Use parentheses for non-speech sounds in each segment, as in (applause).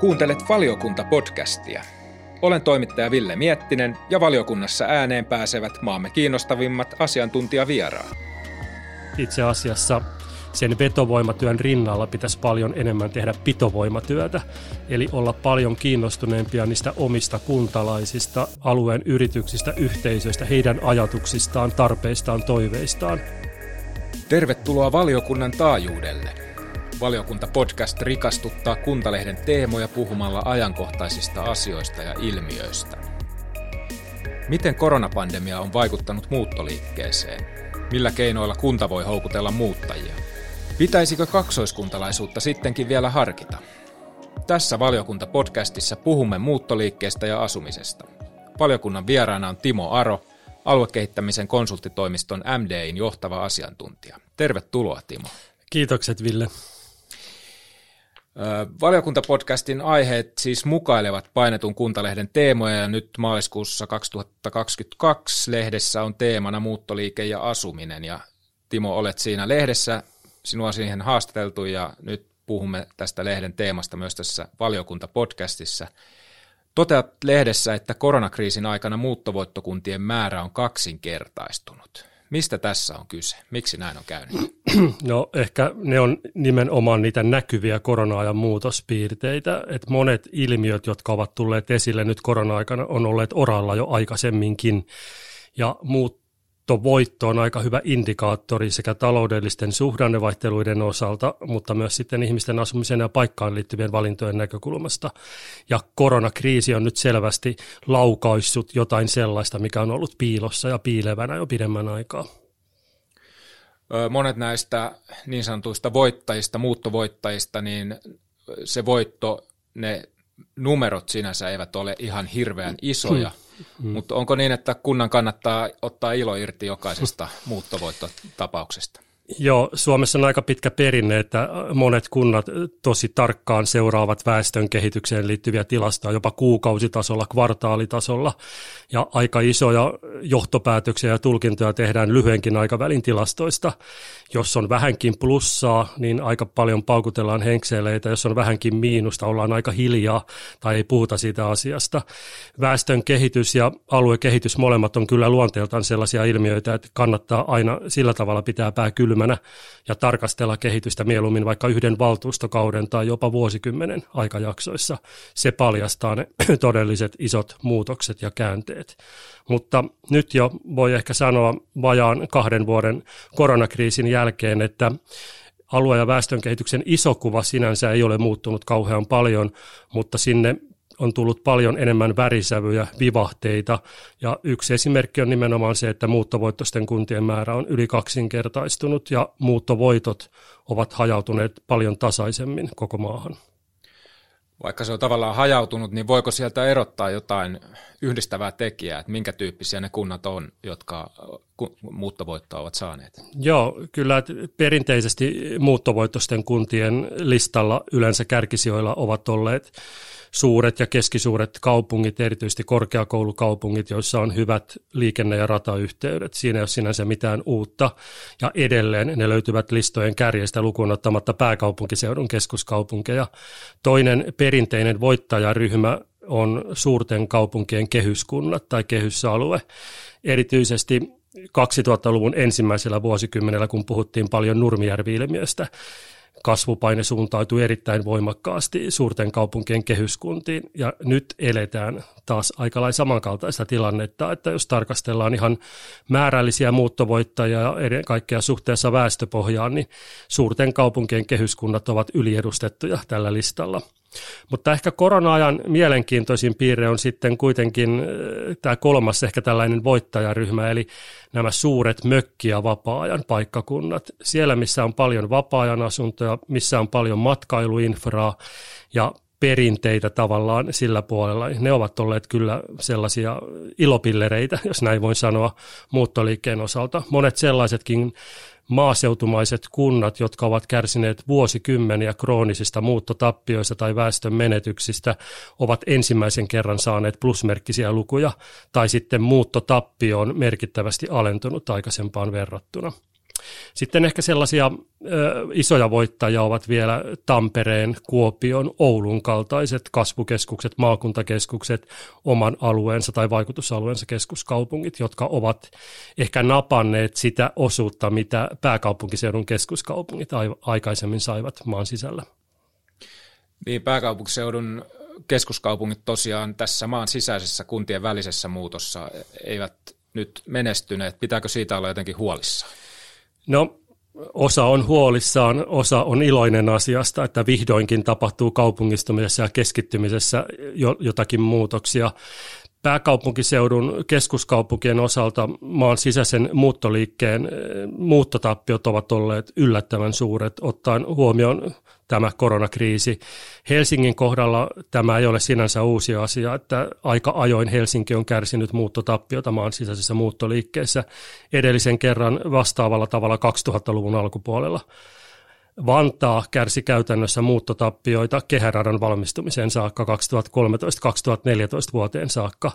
Kuuntelet valiokunta-podcastia. Olen toimittaja Ville Miettinen ja valiokunnassa ääneen pääsevät maamme kiinnostavimmat asiantuntijavieraat. Itse asiassa sen vetovoimatyön rinnalla pitäisi paljon enemmän tehdä pitovoimatyötä, eli olla paljon kiinnostuneempia niistä omista kuntalaisista, alueen yrityksistä, yhteisöistä, heidän ajatuksistaan, tarpeistaan, toiveistaan. Tervetuloa valiokunnan taajuudelle. Valiokunta-podcast rikastuttaa Kuntalehden teemoja puhumalla ajankohtaisista asioista ja ilmiöistä. Miten koronapandemia on vaikuttanut muuttoliikkeeseen? Millä keinoilla kunta voi houkutella muuttajia? Pitäisikö kaksoiskuntalaisuutta sittenkin vielä harkita? Tässä valiokunta-podcastissa puhumme muuttoliikkeestä ja asumisesta. Valiokunnan vieraana on Timo Aro, aluekehittämisen konsulttitoimiston MDIn johtava asiantuntija. Tervetuloa Timo. Kiitokset Ville. Valiokuntapodcastin aiheet siis mukailevat painetun kuntalehden teemoja ja nyt maaliskuussa 2022 lehdessä on teemana muuttoliike ja asuminen ja Timo olet siinä lehdessä, sinua siihen haastateltu ja nyt puhumme tästä lehden teemasta myös tässä valiokuntapodcastissa. Toteat lehdessä, että koronakriisin aikana muuttovoittokuntien määrä on kaksinkertaistunut. Mistä tässä on kyse? Miksi näin on käynyt? (clears throat) No ehkä ne on nimenomaan niitä näkyviä korona-ajan muutospiirteitä, että monet ilmiöt, jotka ovat tulleet esille nyt korona-aikana, on olleet oralla jo aikaisemminkin. Ja muut voitto on aika hyvä indikaattori sekä taloudellisten suhdannevaihteluiden osalta, mutta myös sitten ihmisten asumisen ja paikkaan liittyvien valintojen näkökulmasta. Ja koronakriisi on nyt selvästi laukaissut jotain sellaista, mikä on ollut piilossa ja piilevänä jo pidemmän aikaa. Monet näistä niin sanotuista voittajista, muuttovoittajista, niin se voitto, ne numerot sinänsä eivät ole ihan hirveän isoja, mm. mutta onko niin, että kunnan kannattaa ottaa ilo irti jokaisesta muuttovoittotapauksesta? Joo, Suomessa on aika pitkä perinne, että monet kunnat tosi tarkkaan seuraavat väestön kehitykseen liittyviä tilastoja jopa kuukausitasolla, kvartaalitasolla ja aika isoja johtopäätöksiä ja tulkintoja tehdään lyhyenkin aikavälin tilastoista. Jos on vähänkin plussaa, niin aika paljon paukutellaan henkseleitä. Jos on vähänkin miinusta, ollaan aika hiljaa tai ei puhuta siitä asiasta. Väestön kehitys ja aluekehitys molemmat on kyllä luonteeltaan sellaisia ilmiöitä, että kannattaa aina sillä tavalla pitää pää kylmänä ja tarkastella kehitystä mieluummin vaikka yhden valtuustokauden tai jopa vuosikymmenen aikajaksoissa. Se paljastaa ne (clears throat) todelliset isot muutokset ja käänteet. Mutta nyt jo voi ehkä sanoa vajaan kahden vuoden koronakriisin jälkeen, että alue- ja väestönkehityksen iso kuva sinänsä ei ole muuttunut kauhean paljon, mutta sinne on tullut paljon enemmän värisävyjä, vivahteita ja yksi esimerkki on nimenomaan se, että muuttovoittoisten kuntien määrä on yli kaksinkertaistunut ja muuttovoitot ovat hajautuneet paljon tasaisemmin koko maahan vaikka se on tavallaan hajautunut, niin voiko sieltä erottaa jotain yhdistävää tekijää, että minkä tyyppisiä ne kunnat on, jotka muuttovoittoa ovat saaneet? Joo, kyllä perinteisesti muuttovoittoisten kuntien listalla yleensä kärkisijoilla ovat olleet suuret ja keskisuuret kaupungit, erityisesti korkeakoulukaupungit, joissa on hyvät liikenne- ja ratayhteydet. Siinä ei ole sinänsä mitään uutta. Ja edelleen ne löytyvät listojen kärjestä lukuun ottamatta pääkaupunkiseudun keskuskaupunkeja. Toinen perinteinen voittajaryhmä on suurten kaupunkien kehyskunnat tai kehysalue. Erityisesti 2000-luvun ensimmäisellä vuosikymmenellä, kun puhuttiin paljon Nurmijärvi-ilmiöstä, kasvupaine suuntautui erittäin voimakkaasti suurten kaupunkien kehyskuntiin. Ja nyt eletään taas aika lailla samankaltaista tilannetta, että jos tarkastellaan ihan määrällisiä muuttovoittajia ja ennen kaikkea suhteessa väestöpohjaan, niin suurten kaupunkien kehyskunnat ovat yliedustettuja tällä listalla – mutta ehkä korona-ajan mielenkiintoisin piirre on sitten kuitenkin äh, tämä kolmas ehkä tällainen voittajaryhmä, eli nämä suuret mökki- ja vapaa-ajan paikkakunnat. Siellä, missä on paljon vapaa-ajan asuntoja, missä on paljon matkailuinfraa ja perinteitä tavallaan sillä puolella. Ne ovat olleet kyllä sellaisia ilopillereitä, jos näin voin sanoa, muuttoliikkeen osalta. Monet sellaisetkin maaseutumaiset kunnat, jotka ovat kärsineet vuosikymmeniä kroonisista muuttotappioista tai väestön menetyksistä, ovat ensimmäisen kerran saaneet plusmerkkisiä lukuja, tai sitten muuttotappio on merkittävästi alentunut aikaisempaan verrattuna. Sitten ehkä sellaisia ö, isoja voittajia ovat vielä Tampereen, Kuopion, Oulun kaltaiset kasvukeskukset, maakuntakeskukset, oman alueensa tai vaikutusalueensa keskuskaupungit, jotka ovat ehkä napanneet sitä osuutta, mitä pääkaupunkiseudun keskuskaupungit aikaisemmin saivat maan sisällä. Niin, pääkaupunkiseudun keskuskaupungit tosiaan tässä maan sisäisessä kuntien välisessä muutossa eivät nyt menestyneet. Pitääkö siitä olla jotenkin huolissaan? No osa on huolissaan, osa on iloinen asiasta, että vihdoinkin tapahtuu kaupungistumisessa ja keskittymisessä jotakin muutoksia. Pääkaupunkiseudun keskuskaupunkien osalta maan sisäisen muuttoliikkeen eh, muuttotappiot ovat olleet yllättävän suuret, ottaen huomioon tämä koronakriisi. Helsingin kohdalla tämä ei ole sinänsä uusi asia, että aika ajoin Helsinki on kärsinyt muuttotappiota maan sisäisessä muuttoliikkeessä edellisen kerran vastaavalla tavalla 2000-luvun alkupuolella. Vantaa kärsi käytännössä muuttotappioita kehäradan valmistumiseen saakka 2013-2014 vuoteen saakka.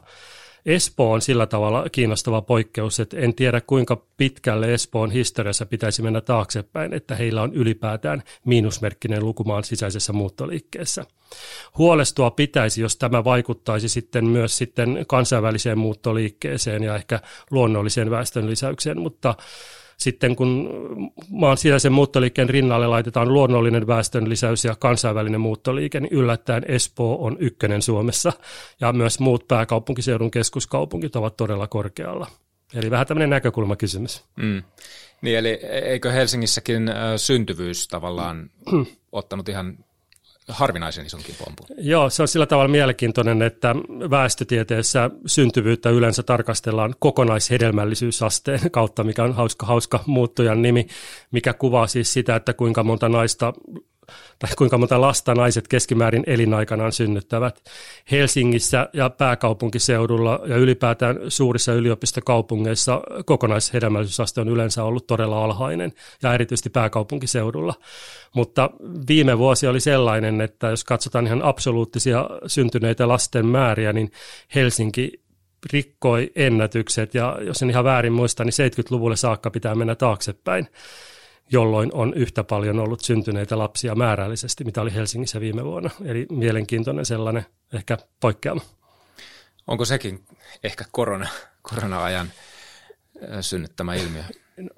Espoo on sillä tavalla kiinnostava poikkeus, että en tiedä kuinka pitkälle Espoon historiassa pitäisi mennä taaksepäin, että heillä on ylipäätään miinusmerkkinen lukumaan sisäisessä muuttoliikkeessä. Huolestua pitäisi, jos tämä vaikuttaisi sitten myös sitten kansainväliseen muuttoliikkeeseen ja ehkä luonnolliseen väestön lisäykseen, mutta sitten kun maan sisäisen muuttoliikkeen rinnalle laitetaan luonnollinen väestön lisäys ja kansainvälinen muuttoliike, niin yllättäen Espoo on ykkönen Suomessa ja myös muut pääkaupunkiseudun keskuskaupungit ovat todella korkealla. Eli vähän tämmöinen näkökulmakysymys. Mm. Niin, eli eikö Helsingissäkin syntyvyys tavallaan (clears throat) ottanut ihan harvinaisen isonkin pompun. Joo, se on sillä tavalla mielenkiintoinen, että väestötieteessä syntyvyyttä yleensä tarkastellaan kokonaishedelmällisyysasteen (laughs) kautta, mikä on hauska, hauska muuttujan nimi, mikä kuvaa siis sitä, että kuinka monta naista tai kuinka monta lasta naiset keskimäärin elinaikanaan synnyttävät. Helsingissä ja pääkaupunkiseudulla ja ylipäätään suurissa yliopistokaupungeissa kokonaishedelmällisyysaste on yleensä ollut todella alhainen ja erityisesti pääkaupunkiseudulla. Mutta viime vuosi oli sellainen, että jos katsotaan ihan absoluuttisia syntyneitä lasten määriä, niin Helsinki rikkoi ennätykset ja jos en ihan väärin muista, niin 70-luvulle saakka pitää mennä taaksepäin jolloin on yhtä paljon ollut syntyneitä lapsia määrällisesti, mitä oli Helsingissä viime vuonna. Eli mielenkiintoinen sellainen ehkä poikkeama. Onko sekin ehkä korona, korona-ajan synnyttämä ilmiö?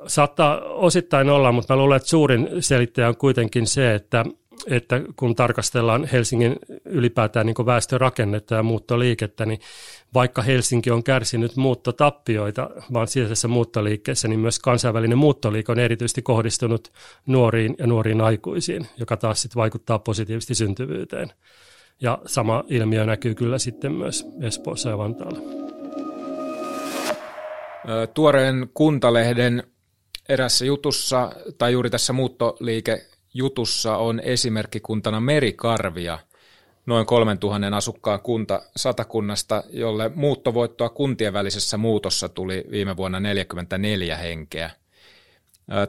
Saattaa osittain olla, mutta mä luulen, että suurin selittäjä on kuitenkin se, että että kun tarkastellaan Helsingin ylipäätään niin väestörakennetta ja muuttoliikettä, niin vaikka Helsinki on kärsinyt muuttotappioita vaan sisäisessä muuttoliikkeessä, niin myös kansainvälinen muuttoliike on erityisesti kohdistunut nuoriin ja nuoriin aikuisiin, joka taas sitten vaikuttaa positiivisesti syntyvyyteen. Ja sama ilmiö näkyy kyllä sitten myös Espoossa ja Vantaalla. Tuoreen kuntalehden erässä jutussa, tai juuri tässä muuttoliike jutussa on esimerkkikuntana Merikarvia, noin 3000 asukkaan kunta satakunnasta, jolle muuttovoittoa kuntien välisessä muutossa tuli viime vuonna 44 henkeä.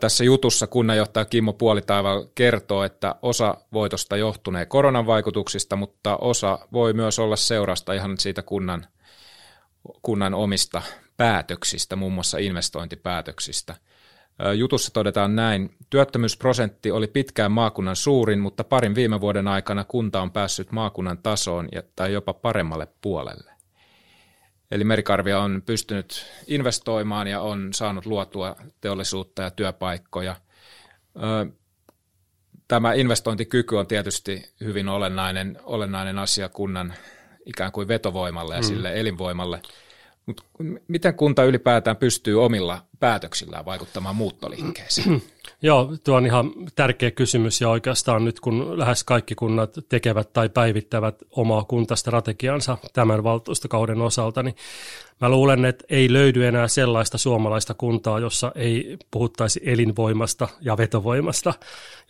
Tässä jutussa kunnanjohtaja Kimmo Puolitaival kertoo, että osa voitosta johtunee koronan vaikutuksista, mutta osa voi myös olla seurasta ihan siitä kunnan, kunnan omista päätöksistä, muun muassa investointipäätöksistä – Jutussa todetaan näin, työttömyysprosentti oli pitkään maakunnan suurin, mutta parin viime vuoden aikana kunta on päässyt maakunnan tasoon tai jopa paremmalle puolelle. Eli Merikarvia on pystynyt investoimaan ja on saanut luotua teollisuutta ja työpaikkoja. Tämä investointikyky on tietysti hyvin olennainen, olennainen asia kunnan ikään kuin vetovoimalle ja mm. sille elinvoimalle – mutta miten kunta ylipäätään pystyy omilla päätöksillään vaikuttamaan muuttoliikkeeseen? Joo, tuo on ihan tärkeä kysymys ja oikeastaan nyt kun lähes kaikki kunnat tekevät tai päivittävät omaa kuntastrategiansa tämän valtuustokauden osalta, niin mä luulen, että ei löydy enää sellaista suomalaista kuntaa, jossa ei puhuttaisi elinvoimasta ja vetovoimasta.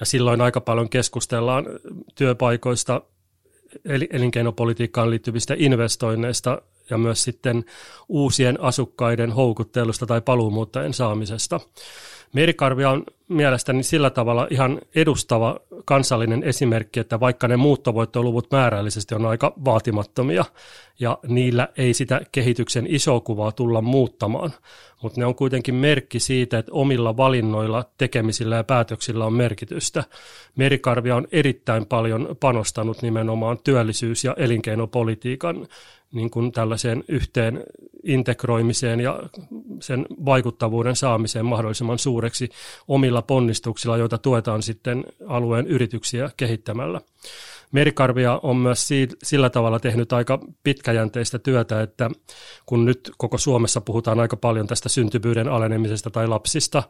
Ja silloin aika paljon keskustellaan työpaikoista, elinkeinopolitiikkaan liittyvistä investoinneista ja myös sitten uusien asukkaiden houkuttelusta tai paluumuuttajien saamisesta. Merikarvia on mielestäni sillä tavalla ihan edustava kansallinen esimerkki, että vaikka ne muuttovoittoluvut määrällisesti on aika vaatimattomia ja niillä ei sitä kehityksen isoa kuvaa tulla muuttamaan, mutta ne on kuitenkin merkki siitä, että omilla valinnoilla, tekemisillä ja päätöksillä on merkitystä. Merikarvia on erittäin paljon panostanut nimenomaan työllisyys- ja elinkeinopolitiikan niin kuin tällaiseen yhteen integroimiseen ja sen vaikuttavuuden saamiseen mahdollisimman suureksi omilla ponnistuksilla, joita tuetaan sitten alueen yrityksiä kehittämällä. Merikarvia on myös sillä tavalla tehnyt aika pitkäjänteistä työtä, että kun nyt koko Suomessa puhutaan aika paljon tästä syntyvyyden alenemisesta tai lapsista,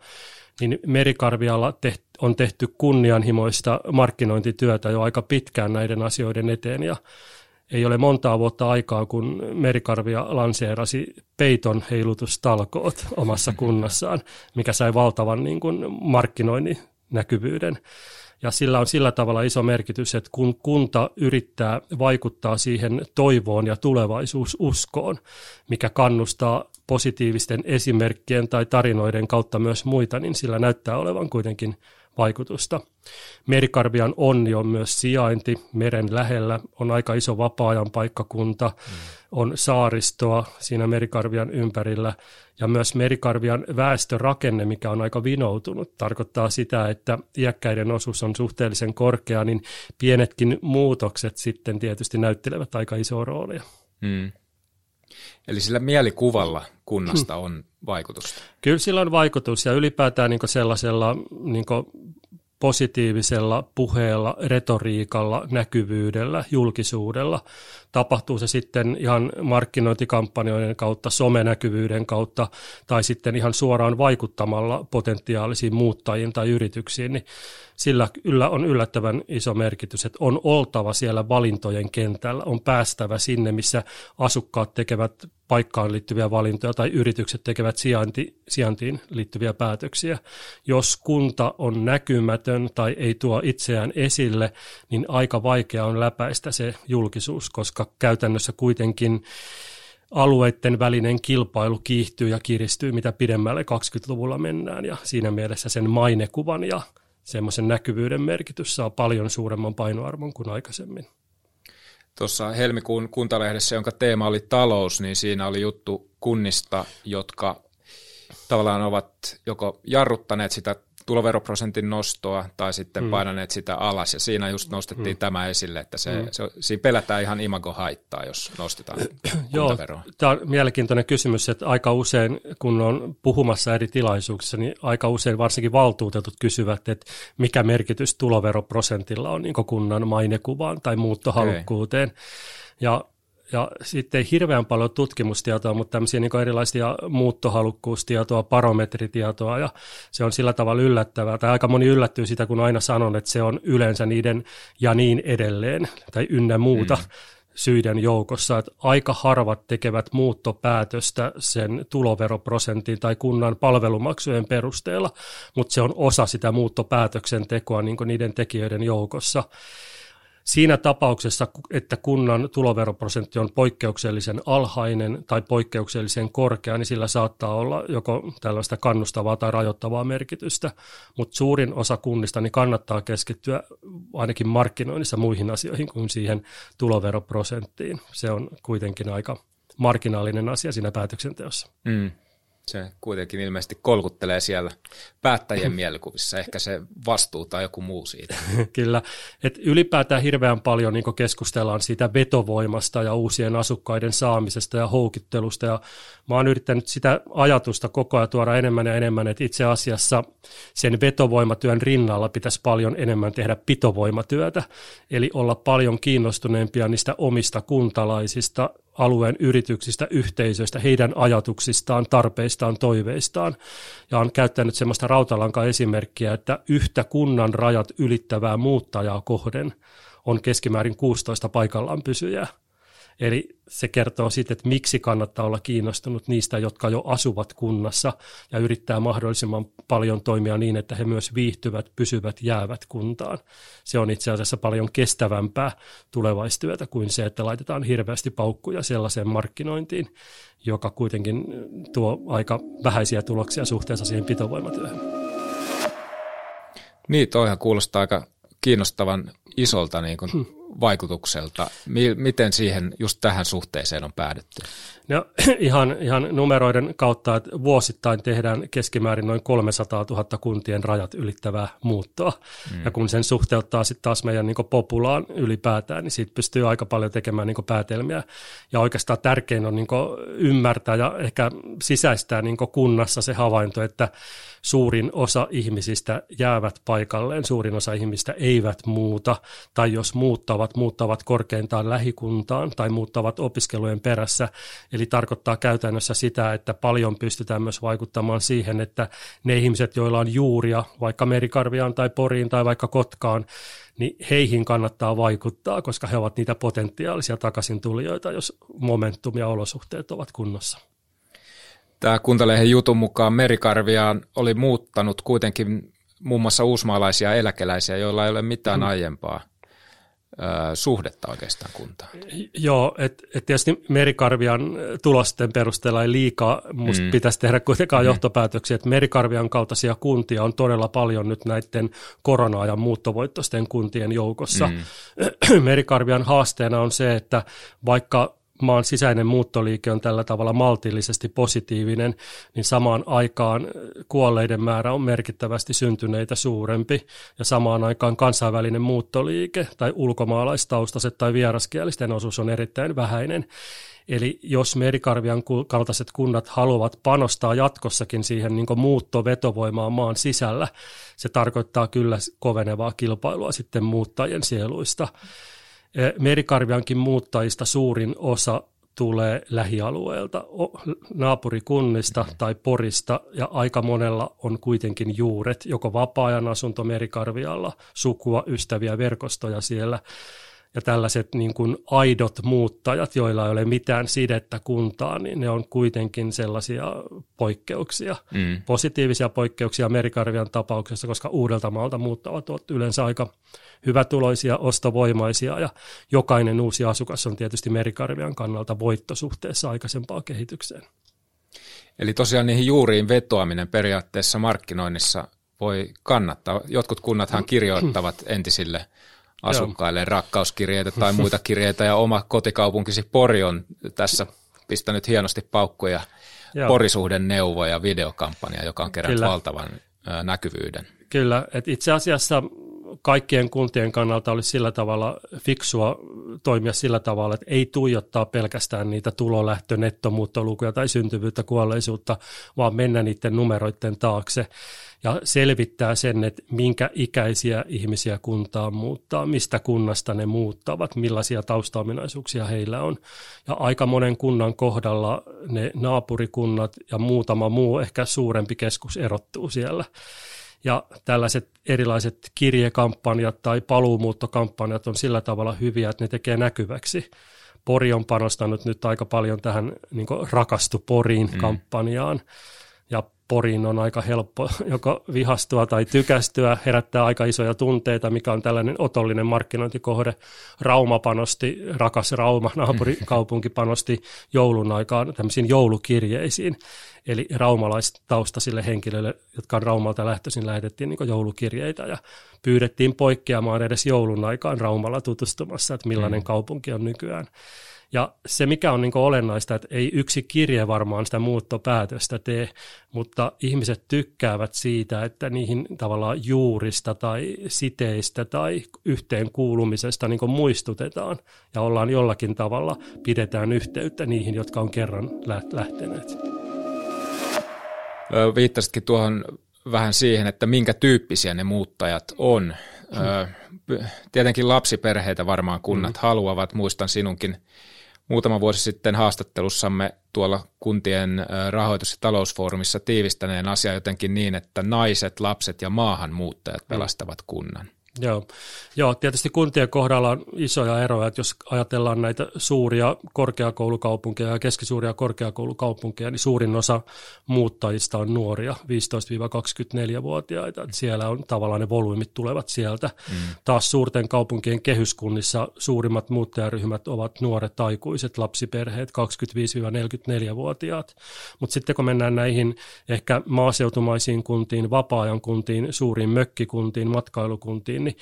niin Merikarvialla on tehty kunnianhimoista markkinointityötä jo aika pitkään näiden asioiden eteen ja ei ole montaa vuotta aikaa, kun Merikarvia lanseerasi peiton heilutustalkoot omassa kunnassaan, mikä sai valtavan niin kuin, markkinoinnin näkyvyyden. Ja sillä on sillä tavalla iso merkitys, että kun kunta yrittää vaikuttaa siihen toivoon ja tulevaisuususkoon, mikä kannustaa positiivisten esimerkkien tai tarinoiden kautta myös muita, niin sillä näyttää olevan kuitenkin vaikutusta. Merikarvian onni on myös sijainti meren lähellä, on aika iso vapaa-ajan paikkakunta, mm. on saaristoa siinä Merikarvian ympärillä ja myös Merikarvian väestörakenne, mikä on aika vinoutunut, tarkoittaa sitä, että iäkkäiden osuus on suhteellisen korkea, niin pienetkin muutokset sitten tietysti näyttelevät aika isoa roolia. Mm. Eli sillä mielikuvalla kunnasta on vaikutusta. Kyllä sillä on vaikutus ja ylipäätään niin sellaisella niin positiivisella puheella, retoriikalla, näkyvyydellä, julkisuudella. Tapahtuu se sitten ihan markkinointikampanjoiden kautta, somenäkyvyyden kautta tai sitten ihan suoraan vaikuttamalla potentiaalisiin muuttajiin tai yrityksiin, niin sillä yllä on yllättävän iso merkitys, että on oltava siellä valintojen kentällä, on päästävä sinne, missä asukkaat tekevät paikkaan liittyviä valintoja tai yritykset tekevät sijainti, sijaintiin liittyviä päätöksiä. Jos kunta on näkymätön tai ei tuo itseään esille, niin aika vaikea on läpäistä se julkisuus, koska käytännössä kuitenkin alueiden välinen kilpailu kiihtyy ja kiristyy, mitä pidemmälle 20-luvulla mennään, ja siinä mielessä sen mainekuvan ja semmoisen näkyvyyden merkitys saa paljon suuremman painoarvon kuin aikaisemmin. Tuossa helmikuun kuntalehdessä, jonka teema oli talous, niin siinä oli juttu kunnista, jotka tavallaan ovat joko jarruttaneet sitä tuloveroprosentin nostoa tai sitten mm. painaneet sitä alas. Ja siinä just nostettiin mm. tämä esille, että se, mm. se, siinä pelätään ihan imago-haittaa, jos nostetaan Joo, tämä on mielenkiintoinen kysymys, että aika usein, kun on puhumassa eri tilaisuuksissa, niin aika usein varsinkin valtuutetut kysyvät, että mikä merkitys tuloveroprosentilla on niin kunnan mainekuvaan tai muuttohalukkuuteen. Okay. Ja ja sitten ei hirveän paljon tutkimustietoa, mutta tämmöisiä niin erilaisia muuttohalukkuustietoa, barometritietoa, ja se on sillä tavalla yllättävää, tai aika moni yllättyy sitä, kun aina sanon, että se on yleensä niiden ja niin edelleen, tai ynnä muuta mm. syiden joukossa, että aika harvat tekevät muuttopäätöstä sen tuloveroprosentin tai kunnan palvelumaksujen perusteella, mutta se on osa sitä muuttopäätöksentekoa niin niiden tekijöiden joukossa. Siinä tapauksessa, että kunnan tuloveroprosentti on poikkeuksellisen alhainen tai poikkeuksellisen korkea, niin sillä saattaa olla joko tällaista kannustavaa tai rajoittavaa merkitystä, mutta suurin osa kunnista niin kannattaa keskittyä ainakin markkinoinnissa muihin asioihin kuin siihen tuloveroprosenttiin. Se on kuitenkin aika marginaalinen asia siinä päätöksenteossa. Mm se kuitenkin ilmeisesti kolkuttelee siellä päättäjien (laughs) mielikuvissa, ehkä se vastuu tai joku muu siitä. (laughs) Kyllä, että ylipäätään hirveän paljon niin keskustellaan siitä vetovoimasta ja uusien asukkaiden saamisesta ja houkittelusta, ja mä oon yrittänyt sitä ajatusta koko ajan tuoda enemmän ja enemmän, että itse asiassa sen vetovoimatyön rinnalla pitäisi paljon enemmän tehdä pitovoimatyötä, eli olla paljon kiinnostuneempia niistä omista kuntalaisista, alueen yrityksistä, yhteisöistä, heidän ajatuksistaan, tarpeistaan, toiveistaan. Ja on käyttänyt sellaista rautalankaa esimerkkiä, että yhtä kunnan rajat ylittävää muuttajaa kohden on keskimäärin 16 paikallaan pysyjää. Eli se kertoo siitä, että miksi kannattaa olla kiinnostunut niistä, jotka jo asuvat kunnassa ja yrittää mahdollisimman paljon toimia niin, että he myös viihtyvät, pysyvät, jäävät kuntaan. Se on itse asiassa paljon kestävämpää tulevaistyötä kuin se, että laitetaan hirveästi paukkuja sellaiseen markkinointiin, joka kuitenkin tuo aika vähäisiä tuloksia suhteessa siihen pitovoimatyöhön. Niin, toihan kuulostaa aika kiinnostavan isolta niin kuin, hmm. Vaikutukselta. Miten siihen just tähän suhteeseen on päädytty? No, (clears throat) ihan, ihan numeroiden kautta, että vuosittain tehdään keskimäärin noin 300 000 kuntien rajat ylittävää muuttoa. Mm. Ja kun sen suhteuttaa sitten taas meidän niin populaan ylipäätään, niin siitä pystyy aika paljon tekemään niin päätelmiä. Ja oikeastaan tärkein on niin ymmärtää ja ehkä sisäistää niin kunnassa se havainto, että suurin osa ihmisistä jäävät paikalleen, suurin osa ihmistä eivät muuta, tai jos muuttavat, muuttavat korkeintaan lähikuntaan tai muuttavat opiskelujen perässä. Eli tarkoittaa käytännössä sitä, että paljon pystytään myös vaikuttamaan siihen, että ne ihmiset, joilla on juuria vaikka Merikarviaan tai Poriin tai vaikka Kotkaan, niin heihin kannattaa vaikuttaa, koska he ovat niitä potentiaalisia takaisin tulijoita, jos momentum ja olosuhteet ovat kunnossa. Tämä Kuntalehen jutun mukaan Merikarviaan oli muuttanut kuitenkin muun muassa uusmaalaisia eläkeläisiä, joilla ei ole mitään mm. aiempaa suhdetta oikeastaan kuntaan. Joo, että et tietysti Merikarvian tulosten perusteella ei liikaa musta mm. pitäisi tehdä kuitenkaan mm. johtopäätöksiä, että Merikarvian kaltaisia kuntia on todella paljon nyt näiden korona- ja muuttovoittoisten kuntien joukossa. Mm. (clears throat) Merikarvian haasteena on se, että vaikka maan sisäinen muuttoliike on tällä tavalla maltillisesti positiivinen, niin samaan aikaan kuolleiden määrä on merkittävästi syntyneitä suurempi ja samaan aikaan kansainvälinen muuttoliike tai ulkomaalaistaustaiset tai vieraskielisten osuus on erittäin vähäinen. Eli jos Merikarvian kaltaiset kunnat haluavat panostaa jatkossakin siihen niin muuttovetovoimaan maan sisällä, se tarkoittaa kyllä kovenevaa kilpailua sitten muuttajien sieluista. Merikarviankin muuttajista suurin osa tulee lähialueelta, naapurikunnista tai Porista, ja aika monella on kuitenkin juuret, joko vapaa-ajan asunto Merikarvialla, sukua, ystäviä, verkostoja siellä, ja tällaiset niin kuin aidot muuttajat, joilla ei ole mitään sidettä kuntaan, niin ne on kuitenkin sellaisia poikkeuksia, mm. positiivisia poikkeuksia Merikarvian tapauksessa, koska Uudeltamaalta muuttavat ovat yleensä aika hyvätuloisia, ostovoimaisia ja jokainen uusi asukas on tietysti Merikarvian kannalta voittosuhteessa aikaisempaan kehitykseen. Eli tosiaan niihin juuriin vetoaminen periaatteessa markkinoinnissa voi kannattaa. Jotkut kunnathan kirjoittavat entisille asukkaille rakkauskirjeitä tai muita kirjeitä, ja oma kotikaupunkisi Pori on tässä pistänyt hienosti paukkuja. Porisuhden neuvoja ja videokampanja, joka on kerännyt Kyllä. valtavan näkyvyyden. Kyllä, että itse asiassa kaikkien kuntien kannalta olisi sillä tavalla fiksua toimia sillä tavalla, että ei tuijottaa pelkästään niitä tulolähtö, nettomuuttolukuja tai syntyvyyttä, kuolleisuutta, vaan mennä niiden numeroiden taakse ja selvittää sen, että minkä ikäisiä ihmisiä kuntaan muuttaa, mistä kunnasta ne muuttavat, millaisia taustaominaisuuksia heillä on. Ja aika monen kunnan kohdalla ne naapurikunnat ja muutama muu ehkä suurempi keskus erottuu siellä. Ja tällaiset erilaiset kirjekampanjat tai paluumuuttokampanjat on sillä tavalla hyviä, että ne tekee näkyväksi. Pori on panostanut nyt aika paljon tähän niin rakastu Poriin mm. kampanjaan. Ja Poriin on aika helppo (laughs) joko vihastua tai tykästyä, herättää aika isoja tunteita, mikä on tällainen otollinen markkinointikohde. Rauma panosti, rakas Rauma, naapurikaupunki (laughs) panosti joulun aikaan tämmöisiin joulukirjeisiin. Eli raumalaistaustasille henkilöille, jotka on Raumalta lähtöisin, lähetettiin niin joulukirjeitä ja pyydettiin poikkeamaan edes joulun aikaan Raumalla tutustumassa, että millainen mm. kaupunki on nykyään. Ja se, mikä on niin olennaista, että ei yksi kirje varmaan sitä muuttopäätöstä tee, mutta ihmiset tykkäävät siitä, että niihin tavallaan juurista tai siteistä tai yhteenkuulumisesta niin muistutetaan ja ollaan jollakin tavalla, pidetään yhteyttä niihin, jotka on kerran lähteneet. Viittasitkin tuohon vähän siihen, että minkä tyyppisiä ne muuttajat on. Tietenkin lapsiperheitä varmaan kunnat mm. haluavat. Muistan sinunkin muutama vuosi sitten haastattelussamme tuolla kuntien rahoitus- ja talousfoorumissa tiivistäneen asia jotenkin niin, että naiset, lapset ja maahanmuuttajat mm. pelastavat kunnan. Joo. Joo, tietysti kuntien kohdalla on isoja eroja, että jos ajatellaan näitä suuria korkeakoulukaupunkeja ja keskisuuria korkeakoulukaupunkeja, niin suurin osa muuttajista on nuoria, 15-24-vuotiaita. Että siellä on tavallaan ne volyymit tulevat sieltä. Mm. Taas suurten kaupunkien kehyskunnissa suurimmat muuttajaryhmät ovat nuoret aikuiset, lapsiperheet, 25-44-vuotiaat. Mutta sitten kun mennään näihin ehkä maaseutumaisiin kuntiin, vapaa-ajan kuntiin, suuriin mökkikuntiin, matkailukuntiin, niin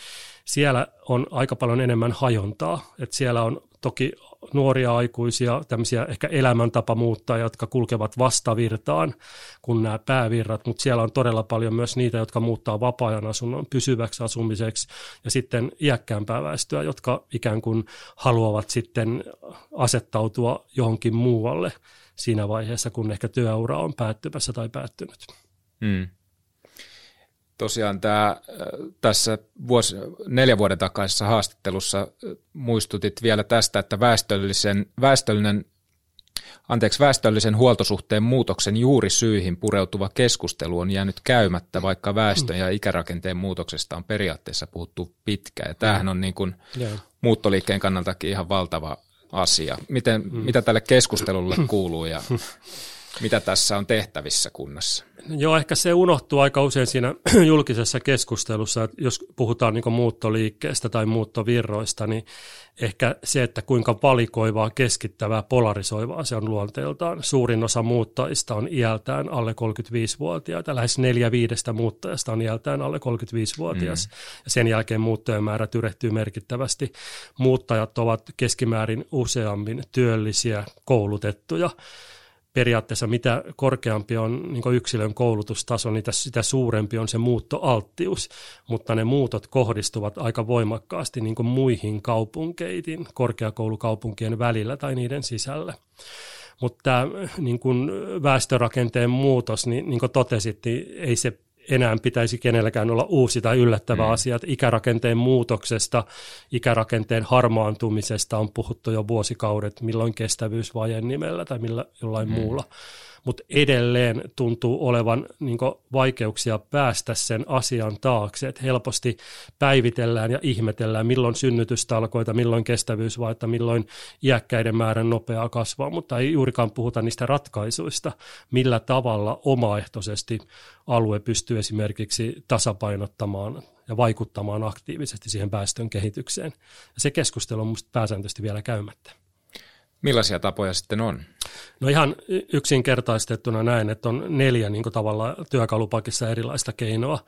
siellä on aika paljon enemmän hajontaa. että siellä on toki nuoria aikuisia, tämmöisiä ehkä elämäntapamuuttajia, jotka kulkevat vastavirtaan kuin nämä päävirrat, mutta siellä on todella paljon myös niitä, jotka muuttaa vapaa-ajan asunnon pysyväksi asumiseksi ja sitten iäkkäämpää väestöä, jotka ikään kuin haluavat sitten asettautua johonkin muualle siinä vaiheessa, kun ehkä työura on päättymässä tai päättynyt. Hmm tosiaan tämä, tässä vuosi, neljän vuoden takaisessa haastattelussa muistutit vielä tästä, että väestöllisen, väestöllinen Anteeksi, väestöllisen huoltosuhteen muutoksen juurisyihin pureutuva keskustelu on jäänyt käymättä, vaikka väestön ja ikärakenteen muutoksesta on periaatteessa puhuttu pitkään. Ja tämähän on niin kuin muuttoliikkeen kannaltakin ihan valtava asia. Miten, mm. Mitä tälle keskustelulle kuuluu ja mitä tässä on tehtävissä kunnassa? Joo, ehkä se unohtuu aika usein siinä (clears throat) julkisessa keskustelussa, että jos puhutaan niin muuttoliikkeestä tai muuttovirroista, niin ehkä se, että kuinka valikoivaa, keskittävää, polarisoivaa se on luonteeltaan. Suurin osa muuttajista on iältään alle 35-vuotiaita, lähes neljä viidestä muuttajasta on iältään alle 35-vuotias, mm. ja sen jälkeen muuttojen määrä tyrehtyy merkittävästi. Muuttajat ovat keskimäärin useammin työllisiä, koulutettuja, periaatteessa mitä korkeampi on niin yksilön koulutustaso, niin sitä suurempi on se muuttoalttius, mutta ne muutot kohdistuvat aika voimakkaasti niin muihin kaupunkeihin, korkeakoulukaupunkien välillä tai niiden sisällä. Mutta tämä niin väestörakenteen muutos, niin, niin kuin totesit, niin ei se enää pitäisi kenelläkään olla uusi tai yllättävä mm. asia. Että ikärakenteen muutoksesta, ikärakenteen harmaantumisesta on puhuttu jo vuosikaudet, milloin kestävyysvajen nimellä tai millä jollain mm. muulla mutta edelleen tuntuu olevan niin vaikeuksia päästä sen asian taakse, että helposti päivitellään ja ihmetellään, milloin synnytystalkoita, milloin kestävyysvaihetta, milloin iäkkäiden määrän nopeaa kasvaa, mutta ei juurikaan puhuta niistä ratkaisuista, millä tavalla omaehtoisesti alue pystyy esimerkiksi tasapainottamaan ja vaikuttamaan aktiivisesti siihen väestön kehitykseen. Ja se keskustelu on minusta pääsääntöisesti vielä käymättä. Millaisia tapoja sitten on? No ihan yksinkertaistettuna näin, että on neljä niin tavalla työkalupakissa erilaista keinoa.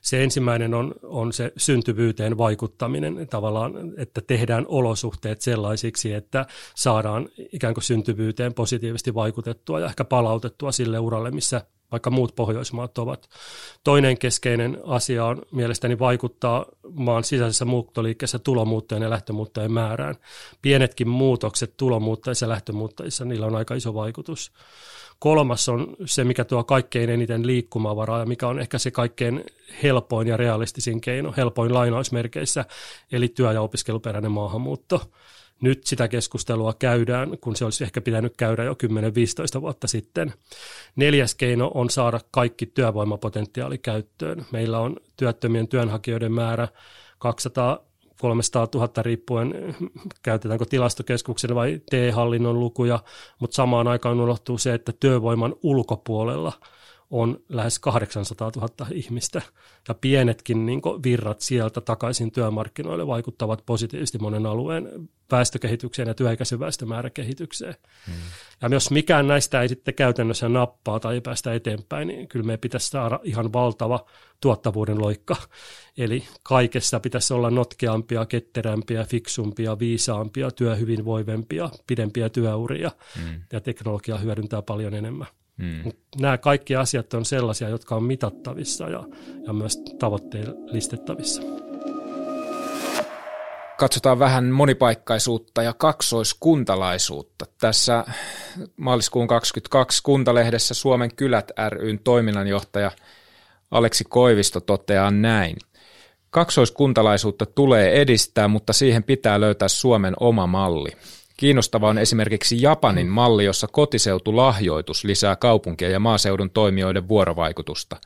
Se ensimmäinen on, on se syntyvyyteen vaikuttaminen tavallaan, että tehdään olosuhteet sellaisiksi, että saadaan ikään kuin syntyvyyteen positiivisesti vaikutettua ja ehkä palautettua sille uralle, missä vaikka muut Pohjoismaat ovat. Toinen keskeinen asia on mielestäni vaikuttaa maan sisäisessä muuttoliikkeessä tulomuuttajien ja lähtömuuttajien määrään. Pienetkin muutokset tulomuuttajissa ja lähtömuuttajissa, niillä on aika iso vaikutus. Kolmas on se, mikä tuo kaikkein eniten liikkumavaraa ja mikä on ehkä se kaikkein helpoin ja realistisin keino, helpoin lainausmerkeissä, eli työ- ja opiskeluperäinen maahanmuutto nyt sitä keskustelua käydään, kun se olisi ehkä pitänyt käydä jo 10-15 vuotta sitten. Neljäs keino on saada kaikki työvoimapotentiaali käyttöön. Meillä on työttömien työnhakijoiden määrä 200 300 000 riippuen, käytetäänkö tilastokeskuksen vai T-hallinnon lukuja, mutta samaan aikaan unohtuu se, että työvoiman ulkopuolella – on lähes 800 000 ihmistä. Ja pienetkin niin virrat sieltä takaisin työmarkkinoille vaikuttavat positiivisesti monen alueen väestökehitykseen ja työikäisen väestömääräkehitykseen. Hmm. Ja jos mikään näistä ei sitten käytännössä nappaa tai ei päästä eteenpäin, niin kyllä meidän pitäisi saada ihan valtava tuottavuuden loikka. Eli kaikessa pitäisi olla notkeampia, ketterämpiä, fiksumpia, viisaampia, työhyvinvoivempia, pidempiä työuria hmm. ja teknologia hyödyntää paljon enemmän. Mm. Nämä kaikki asiat on sellaisia, jotka on mitattavissa ja, ja myös tavoitteellistettavissa. Katsotaan vähän monipaikkaisuutta ja kaksoiskuntalaisuutta. Tässä maaliskuun 22 kuntalehdessä Suomen kylät ryn toiminnanjohtaja Aleksi Koivisto toteaa näin. Kaksoiskuntalaisuutta tulee edistää, mutta siihen pitää löytää Suomen oma malli. Kiinnostava on esimerkiksi Japanin malli, jossa kotiseutulahjoitus lisää kaupunkien ja maaseudun toimijoiden vuorovaikutusta.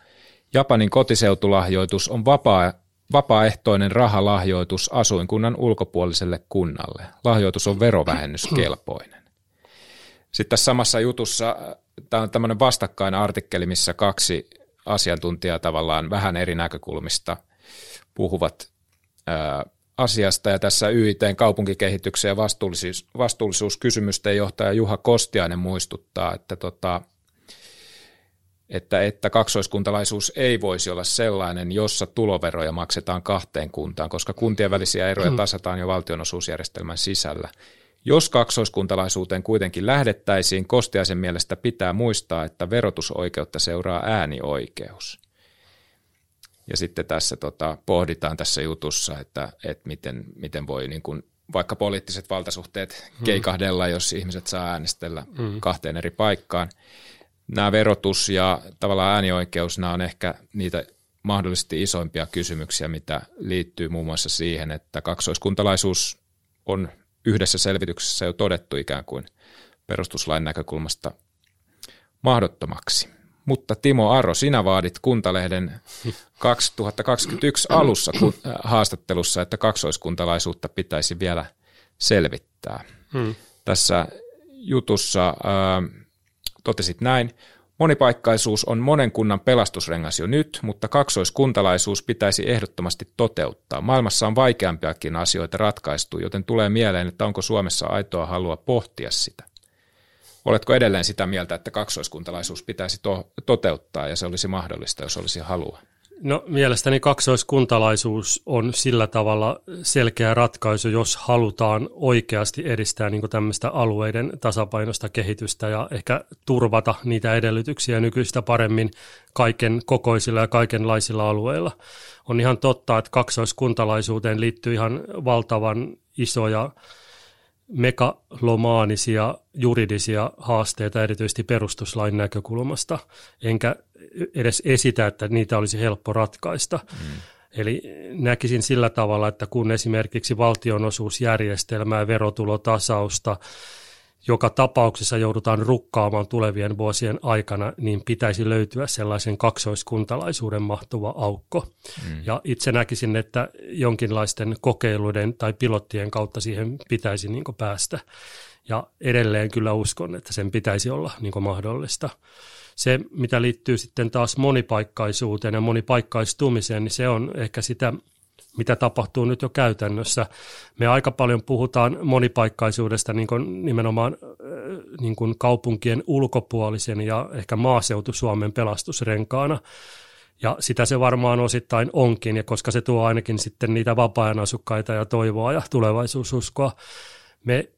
Japanin kotiseutulahjoitus on vapaa, vapaaehtoinen rahalahjoitus asuinkunnan ulkopuoliselle kunnalle. Lahjoitus on verovähennyskelpoinen. Sitten tässä samassa jutussa, tämä on tämmöinen vastakkain artikkeli, missä kaksi asiantuntijaa tavallaan vähän eri näkökulmista puhuvat asiasta ja tässä YITn kaupunkikehityksen ja vastuullisuus, vastuullisuuskysymysten johtaja Juha Kostiainen muistuttaa, että, tota, että, että kaksoiskuntalaisuus ei voisi olla sellainen, jossa tuloveroja maksetaan kahteen kuntaan, koska kuntien välisiä eroja mm. tasataan jo valtionosuusjärjestelmän sisällä. Jos kaksoiskuntalaisuuteen kuitenkin lähdettäisiin, Kostiaisen mielestä pitää muistaa, että verotusoikeutta seuraa äänioikeus. Ja sitten tässä tota, pohditaan tässä jutussa, että, että miten, miten voi niin kuin, vaikka poliittiset valtasuhteet mm. keikahdella, jos ihmiset saa äänestellä mm. kahteen eri paikkaan. Nämä verotus ja tavallaan äänioikeus, nämä on ehkä niitä mahdollisesti isoimpia kysymyksiä, mitä liittyy muun muassa siihen, että kaksoiskuntalaisuus on yhdessä selvityksessä jo todettu ikään kuin perustuslain näkökulmasta mahdottomaksi. Mutta Timo Arro, sinä vaadit Kuntalehden 2021 alussa haastattelussa, että kaksoiskuntalaisuutta pitäisi vielä selvittää. Hmm. Tässä jutussa ää, totesit näin, Monipaikkaisuus on monen kunnan pelastusrengas jo nyt, mutta kaksoiskuntalaisuus pitäisi ehdottomasti toteuttaa. Maailmassa on vaikeampiakin asioita ratkaistu, joten tulee mieleen, että onko Suomessa aitoa halua pohtia sitä. Oletko edelleen sitä mieltä, että kaksoiskuntalaisuus pitäisi to- toteuttaa ja se olisi mahdollista, jos olisi halua? No mielestäni kaksoiskuntalaisuus on sillä tavalla selkeä ratkaisu, jos halutaan oikeasti edistää niin tämmöistä alueiden tasapainosta kehitystä ja ehkä turvata niitä edellytyksiä nykyistä paremmin kaiken kokoisilla ja kaikenlaisilla alueilla. On ihan totta, että kaksoiskuntalaisuuteen liittyy ihan valtavan isoja megalomaanisia juridisia haasteita erityisesti perustuslain näkökulmasta, enkä edes esitä, että niitä olisi helppo ratkaista. Mm. Eli näkisin sillä tavalla, että kun esimerkiksi valtionosuusjärjestelmää verotulotasausta joka tapauksessa joudutaan rukkaamaan tulevien vuosien aikana, niin pitäisi löytyä sellaisen kaksoiskuntalaisuuden mahtuva aukko. Mm. Ja itse näkisin, että jonkinlaisten kokeiluiden tai pilottien kautta siihen pitäisi niin päästä. Ja edelleen kyllä uskon, että sen pitäisi olla niin mahdollista. Se, mitä liittyy sitten taas monipaikkaisuuteen ja monipaikkaistumiseen, niin se on ehkä sitä mitä tapahtuu nyt jo käytännössä. Me aika paljon puhutaan monipaikkaisuudesta niin kuin nimenomaan niin kuin kaupunkien ulkopuolisen ja ehkä maaseutu Suomen pelastusrenkaana. Ja sitä se varmaan osittain onkin, ja koska se tuo ainakin sitten niitä vapaa-ajan asukkaita ja toivoa ja tulevaisuususkoa. Me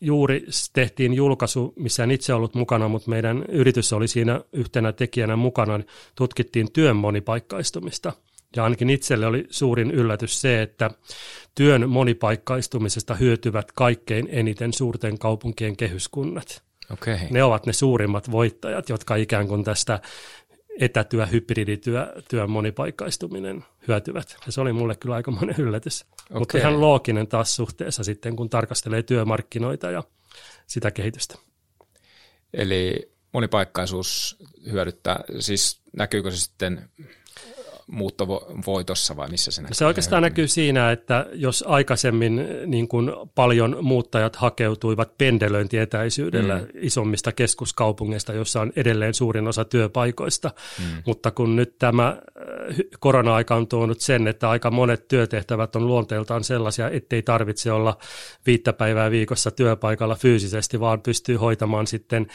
juuri tehtiin julkaisu, missä en itse ollut mukana, mutta meidän yritys oli siinä yhtenä tekijänä mukana, niin tutkittiin työn monipaikkaistumista – ja ainakin itselle oli suurin yllätys se, että työn monipaikkaistumisesta hyötyvät kaikkein eniten suurten kaupunkien kehyskunnat. Okay. Ne ovat ne suurimmat voittajat, jotka ikään kuin tästä etätyö, hybridityö, työn monipaikkaistuminen hyötyvät. Ja se oli mulle kyllä aikamoinen yllätys. Okay. Mutta ihan looginen taas suhteessa sitten, kun tarkastelee työmarkkinoita ja sitä kehitystä. Eli monipaikkaisuus hyödyttää, siis näkyykö se sitten muuttovoitossa vai missä se näkyy? Se oikeastaan näkyy siinä, että jos aikaisemmin niin kuin paljon muuttajat hakeutuivat pendelöintietäisyydellä mm. isommista keskuskaupungeista, jossa on edelleen suurin osa työpaikoista, mm. mutta kun nyt tämä äh, korona-aika on tuonut sen, että aika monet työtehtävät on luonteeltaan sellaisia, ettei tarvitse olla viittä päivää viikossa työpaikalla fyysisesti, vaan pystyy hoitamaan sitten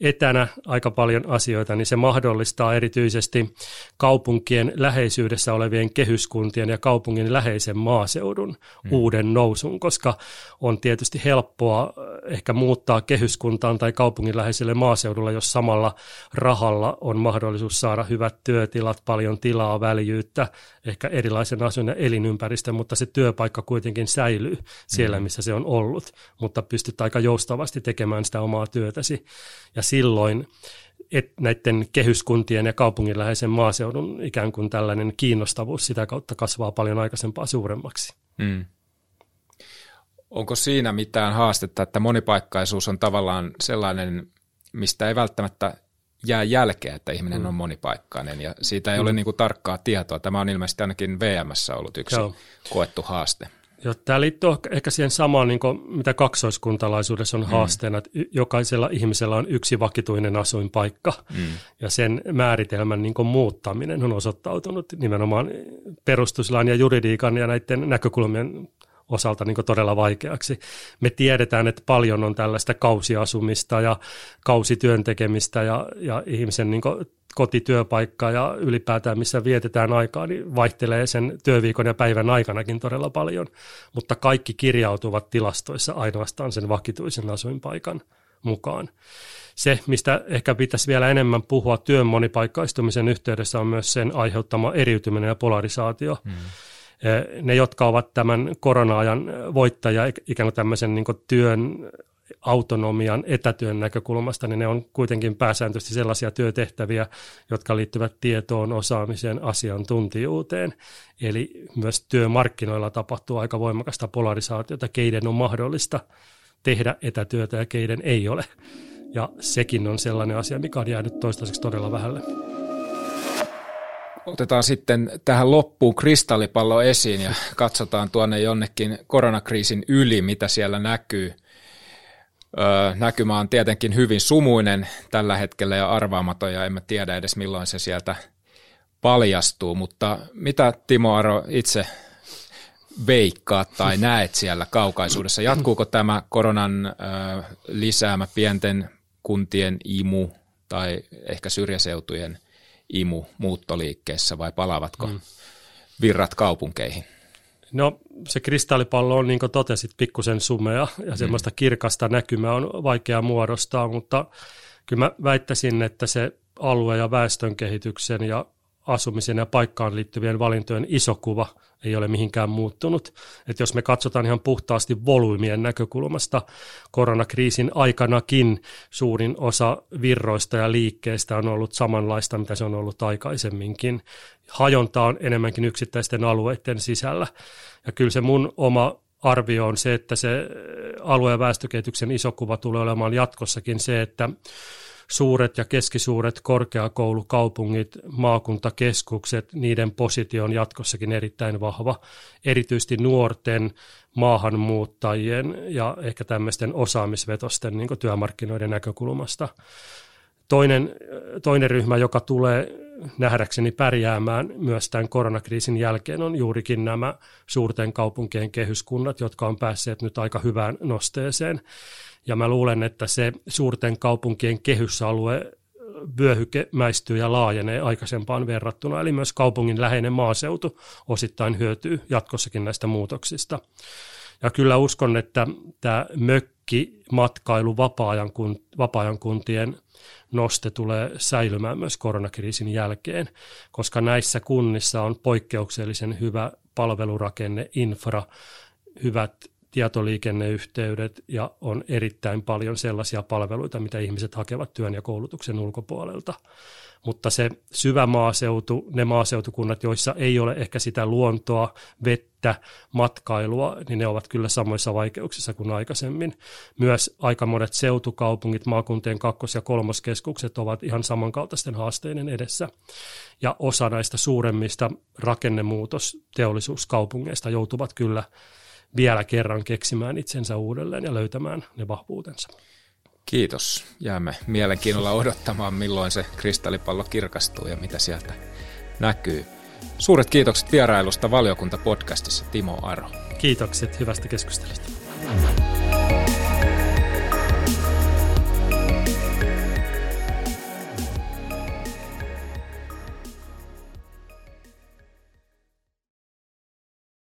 etänä aika paljon asioita, niin se mahdollistaa erityisesti kaupunkien läheisyydessä olevien kehyskuntien ja kaupungin läheisen maaseudun hmm. uuden nousun, koska on tietysti helppoa äh, ehkä muuttaa kehyskuntaan tai kaupungin läheiselle maaseudulle, jos samalla rahalla on mahdollisuus saada hyvät työtilat, paljon tilaa, väljyyttä, ehkä erilaisen asuin- ja elinympäristön, mutta se työpaikka kuitenkin säilyy siellä, hmm. missä se on ollut, mutta pystyt aika joustavasti tekemään sitä omaa työtäsi. Ja silloin et näiden kehyskuntien ja kaupungin läheisen maaseudun ikään kuin tällainen kiinnostavuus sitä kautta kasvaa paljon aikaisempaa suuremmaksi. Mm. Onko siinä mitään haastetta, että monipaikkaisuus on tavallaan sellainen, mistä ei välttämättä jää jälkeä, että ihminen mm. on monipaikkainen ja siitä ei mm. ole niin kuin tarkkaa tietoa. Tämä on ilmeisesti ainakin VMssä ollut yksi Joo. koettu haaste. Joo, tämä liittyy ehkä siihen samaan, niin kuin, mitä kaksoiskuntalaisuudessa on mm. haasteena, että jokaisella ihmisellä on yksi vakituinen asuinpaikka, mm. ja sen määritelmän niin kuin, muuttaminen on osoittautunut nimenomaan perustuslain ja juridiikan ja näiden näkökulmien osalta niin todella vaikeaksi. Me tiedetään, että paljon on tällaista kausiasumista ja kausityön tekemistä ja, ja ihmisen niin kotityöpaikka ja ylipäätään missä vietetään aikaa, niin vaihtelee sen työviikon ja päivän aikanakin todella paljon, mutta kaikki kirjautuvat tilastoissa ainoastaan sen vakituisen asuinpaikan mukaan. Se, mistä ehkä pitäisi vielä enemmän puhua työn monipaikkaistumisen yhteydessä, on myös sen aiheuttama eriytyminen ja polarisaatio. Hmm. Ne, jotka ovat tämän korona-ajan voittajia ikään kuin tämmöisen niin kuin työn autonomian etätyön näkökulmasta, niin ne on kuitenkin pääsääntöisesti sellaisia työtehtäviä, jotka liittyvät tietoon, osaamiseen, asiantuntijuuteen. Eli myös työmarkkinoilla tapahtuu aika voimakasta polarisaatiota, keiden on mahdollista tehdä etätyötä ja keiden ei ole. Ja sekin on sellainen asia, mikä on jäänyt toistaiseksi todella vähälle. Otetaan sitten tähän loppuun kristallipallo esiin ja katsotaan tuonne jonnekin koronakriisin yli, mitä siellä näkyy – näkymä on tietenkin hyvin sumuinen tällä hetkellä ja arvaamaton ja emme tiedä edes milloin se sieltä paljastuu, mutta mitä Timo Aro itse veikkaat tai näet siellä kaukaisuudessa? Jatkuuko tämä koronan lisäämä pienten kuntien imu tai ehkä syrjäseutujen imu muuttoliikkeessä vai palaavatko mm. virrat kaupunkeihin? No se kristallipallo on, niin kuin totesit, pikkusen sumea ja mm. semmoista kirkasta näkymää on vaikea muodostaa, mutta kyllä mä väittäisin, että se alue- ja väestönkehityksen ja asumisen ja paikkaan liittyvien valintojen iso kuva ei ole mihinkään muuttunut. Et jos me katsotaan ihan puhtaasti volyymien näkökulmasta, koronakriisin aikanakin suurin osa virroista ja liikkeistä on ollut samanlaista, mitä se on ollut aikaisemminkin. Hajonta on enemmänkin yksittäisten alueiden sisällä. Ja kyllä se mun oma arvio on se, että se alue- ja väestökehityksen iso kuva tulee olemaan jatkossakin se, että suuret ja keskisuuret korkeakoulukaupungit, maakuntakeskukset, niiden positio on jatkossakin erittäin vahva, erityisesti nuorten maahanmuuttajien ja ehkä tämmöisten osaamisvetosten niin työmarkkinoiden näkökulmasta. Toinen, toinen ryhmä, joka tulee nähdäkseni pärjäämään myös tämän koronakriisin jälkeen, on juurikin nämä suurten kaupunkien kehyskunnat, jotka on päässeet nyt aika hyvään nosteeseen. Ja mä luulen, että se suurten kaupunkien kehysalue vyöhykemäistyy ja laajenee aikaisempaan verrattuna, eli myös kaupungin läheinen maaseutu osittain hyötyy jatkossakin näistä muutoksista. Ja kyllä uskon, että tämä mökki, matkailu, vapaa-ajan kuntien noste tulee säilymään myös koronakriisin jälkeen, koska näissä kunnissa on poikkeuksellisen hyvä palvelurakenne, infra, hyvät tietoliikenneyhteydet ja on erittäin paljon sellaisia palveluita, mitä ihmiset hakevat työn ja koulutuksen ulkopuolelta. Mutta se syvä maaseutu, ne maaseutukunnat, joissa ei ole ehkä sitä luontoa, vettä, matkailua, niin ne ovat kyllä samoissa vaikeuksissa kuin aikaisemmin. Myös aika monet seutukaupungit, maakuntien kakkos- ja kolmoskeskukset ovat ihan samankaltaisten haasteiden edessä. Ja osa näistä suuremmista rakennemuutosteollisuuskaupungeista joutuvat kyllä vielä kerran keksimään itsensä uudelleen ja löytämään ne vahvuutensa. Kiitos. Jäämme mielenkiinnolla odottamaan, milloin se kristallipallo kirkastuu ja mitä sieltä näkyy. Suuret kiitokset vierailusta valiokuntapodcastissa, Timo Aro. Kiitokset hyvästä keskustelusta.